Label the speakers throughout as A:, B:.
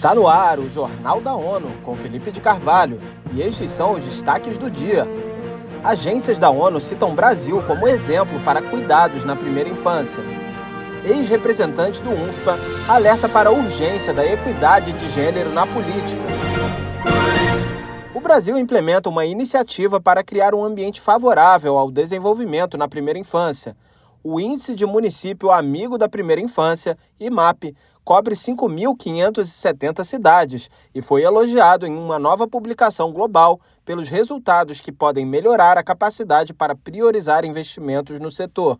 A: Está no ar o Jornal da ONU com Felipe de Carvalho e estes são os destaques do dia. Agências da ONU citam Brasil como exemplo para cuidados na primeira infância. Ex-representante do UNFPA alerta para a urgência da equidade de gênero na política. O Brasil implementa uma iniciativa para criar um ambiente favorável ao desenvolvimento na primeira infância. O Índice de Município Amigo da Primeira Infância, IMAP, cobre 5.570 cidades e foi elogiado em uma nova publicação global pelos resultados que podem melhorar a capacidade para priorizar investimentos no setor.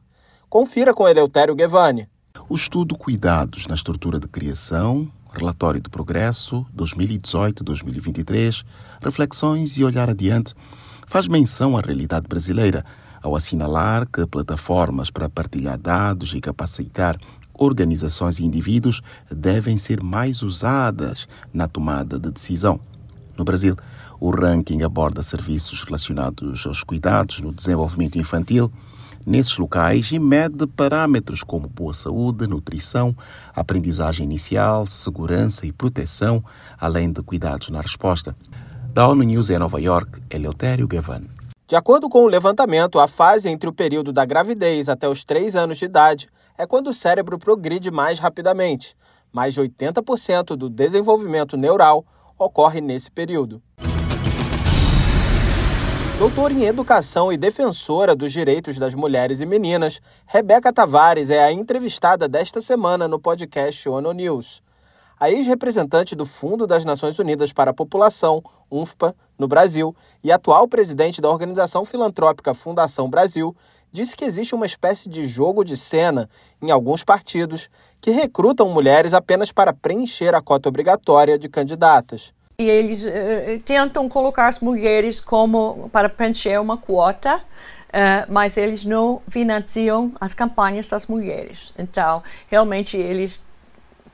A: Confira com Eleutério Guevani.
B: O estudo Cuidados na Estrutura de Criação, Relatório de Progresso 2018-2023, Reflexões e Olhar Adiante, faz menção à realidade brasileira ao assinalar que plataformas para partilhar dados e capacitar organizações e indivíduos devem ser mais usadas na tomada de decisão. No Brasil, o ranking aborda serviços relacionados aos cuidados no desenvolvimento infantil nesses locais e mede parâmetros como boa saúde, nutrição, aprendizagem inicial, segurança e proteção, além de cuidados na resposta. Da ONU News em Nova York, Eleutério Gavan.
A: De acordo com o levantamento, a fase entre o período da gravidez até os 3 anos de idade é quando o cérebro progride mais rapidamente. Mais de 80% do desenvolvimento neural ocorre nesse período. Doutora em Educação e defensora dos direitos das mulheres e meninas, Rebeca Tavares é a entrevistada desta semana no podcast ONU News. A ex-representante do Fundo das Nações Unidas para a População, UNFPA, no Brasil, e atual presidente da organização filantrópica Fundação Brasil, disse que existe uma espécie de jogo de cena em alguns partidos que recrutam mulheres apenas para preencher a cota obrigatória de candidatas.
C: E eles uh, tentam colocar as mulheres como para preencher uma quota, uh, mas eles não financiam as campanhas das mulheres. Então, realmente eles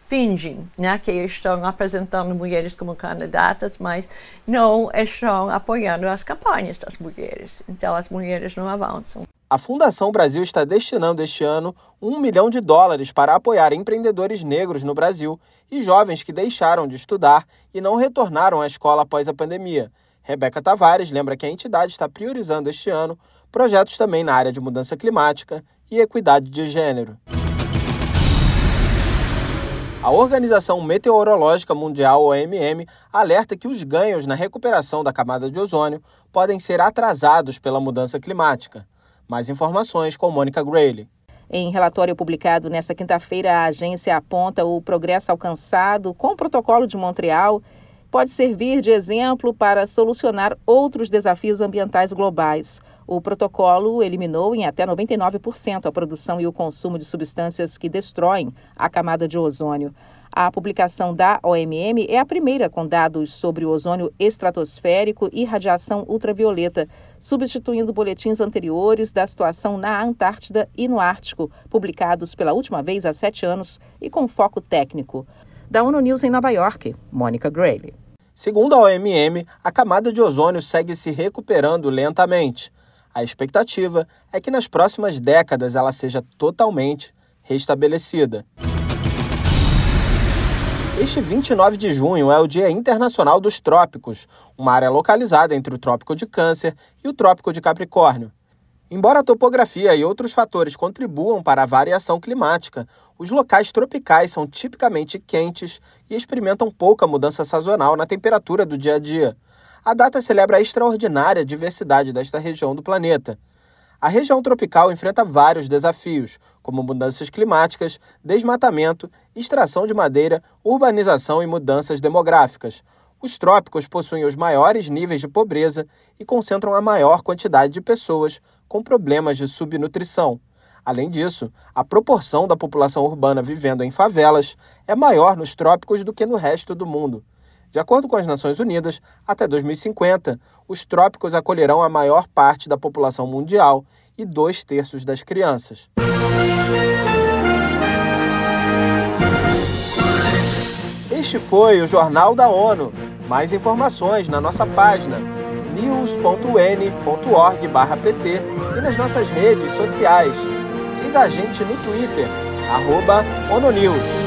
C: fingem né, que estão apresentando mulheres como candidatas, mas não estão apoiando as campanhas das mulheres. Então, as mulheres não avançam.
A: A Fundação Brasil está destinando este ano um milhão de dólares para apoiar empreendedores negros no Brasil e jovens que deixaram de estudar e não retornaram à escola após a pandemia. Rebeca Tavares lembra que a entidade está priorizando este ano projetos também na área de mudança climática e equidade de gênero. A Organização Meteorológica Mundial, OMM, alerta que os ganhos na recuperação da camada de ozônio podem ser atrasados pela mudança climática. Mais informações com Mônica Grayley.
D: Em relatório publicado nesta quinta-feira, a agência aponta o progresso alcançado com o Protocolo de Montreal pode servir de exemplo para solucionar outros desafios ambientais globais. O protocolo eliminou em até 99% a produção e o consumo de substâncias que destroem a camada de ozônio. A publicação da OMM é a primeira com dados sobre o ozônio estratosférico e radiação ultravioleta, substituindo boletins anteriores da situação na Antártida e no Ártico, publicados pela última vez há sete anos e com foco técnico. Da ONU News em Nova York, Mônica Grayley.
A: Segundo a OMM, a camada de ozônio segue se recuperando lentamente. A expectativa é que nas próximas décadas ela seja totalmente restabelecida. Este 29 de junho é o Dia Internacional dos Trópicos, uma área localizada entre o Trópico de Câncer e o Trópico de Capricórnio. Embora a topografia e outros fatores contribuam para a variação climática, os locais tropicais são tipicamente quentes e experimentam pouca mudança sazonal na temperatura do dia a dia. A data celebra a extraordinária diversidade desta região do planeta. A região tropical enfrenta vários desafios, como mudanças climáticas, desmatamento, extração de madeira, urbanização e mudanças demográficas. Os trópicos possuem os maiores níveis de pobreza e concentram a maior quantidade de pessoas com problemas de subnutrição. Além disso, a proporção da população urbana vivendo em favelas é maior nos trópicos do que no resto do mundo. De acordo com as Nações Unidas, até 2050, os trópicos acolherão a maior parte da população mundial e dois terços das crianças. Este foi o Jornal da ONU. Mais informações na nossa página news.n.org/pt e nas nossas redes sociais. Siga a gente no Twitter, arroba ONUNews.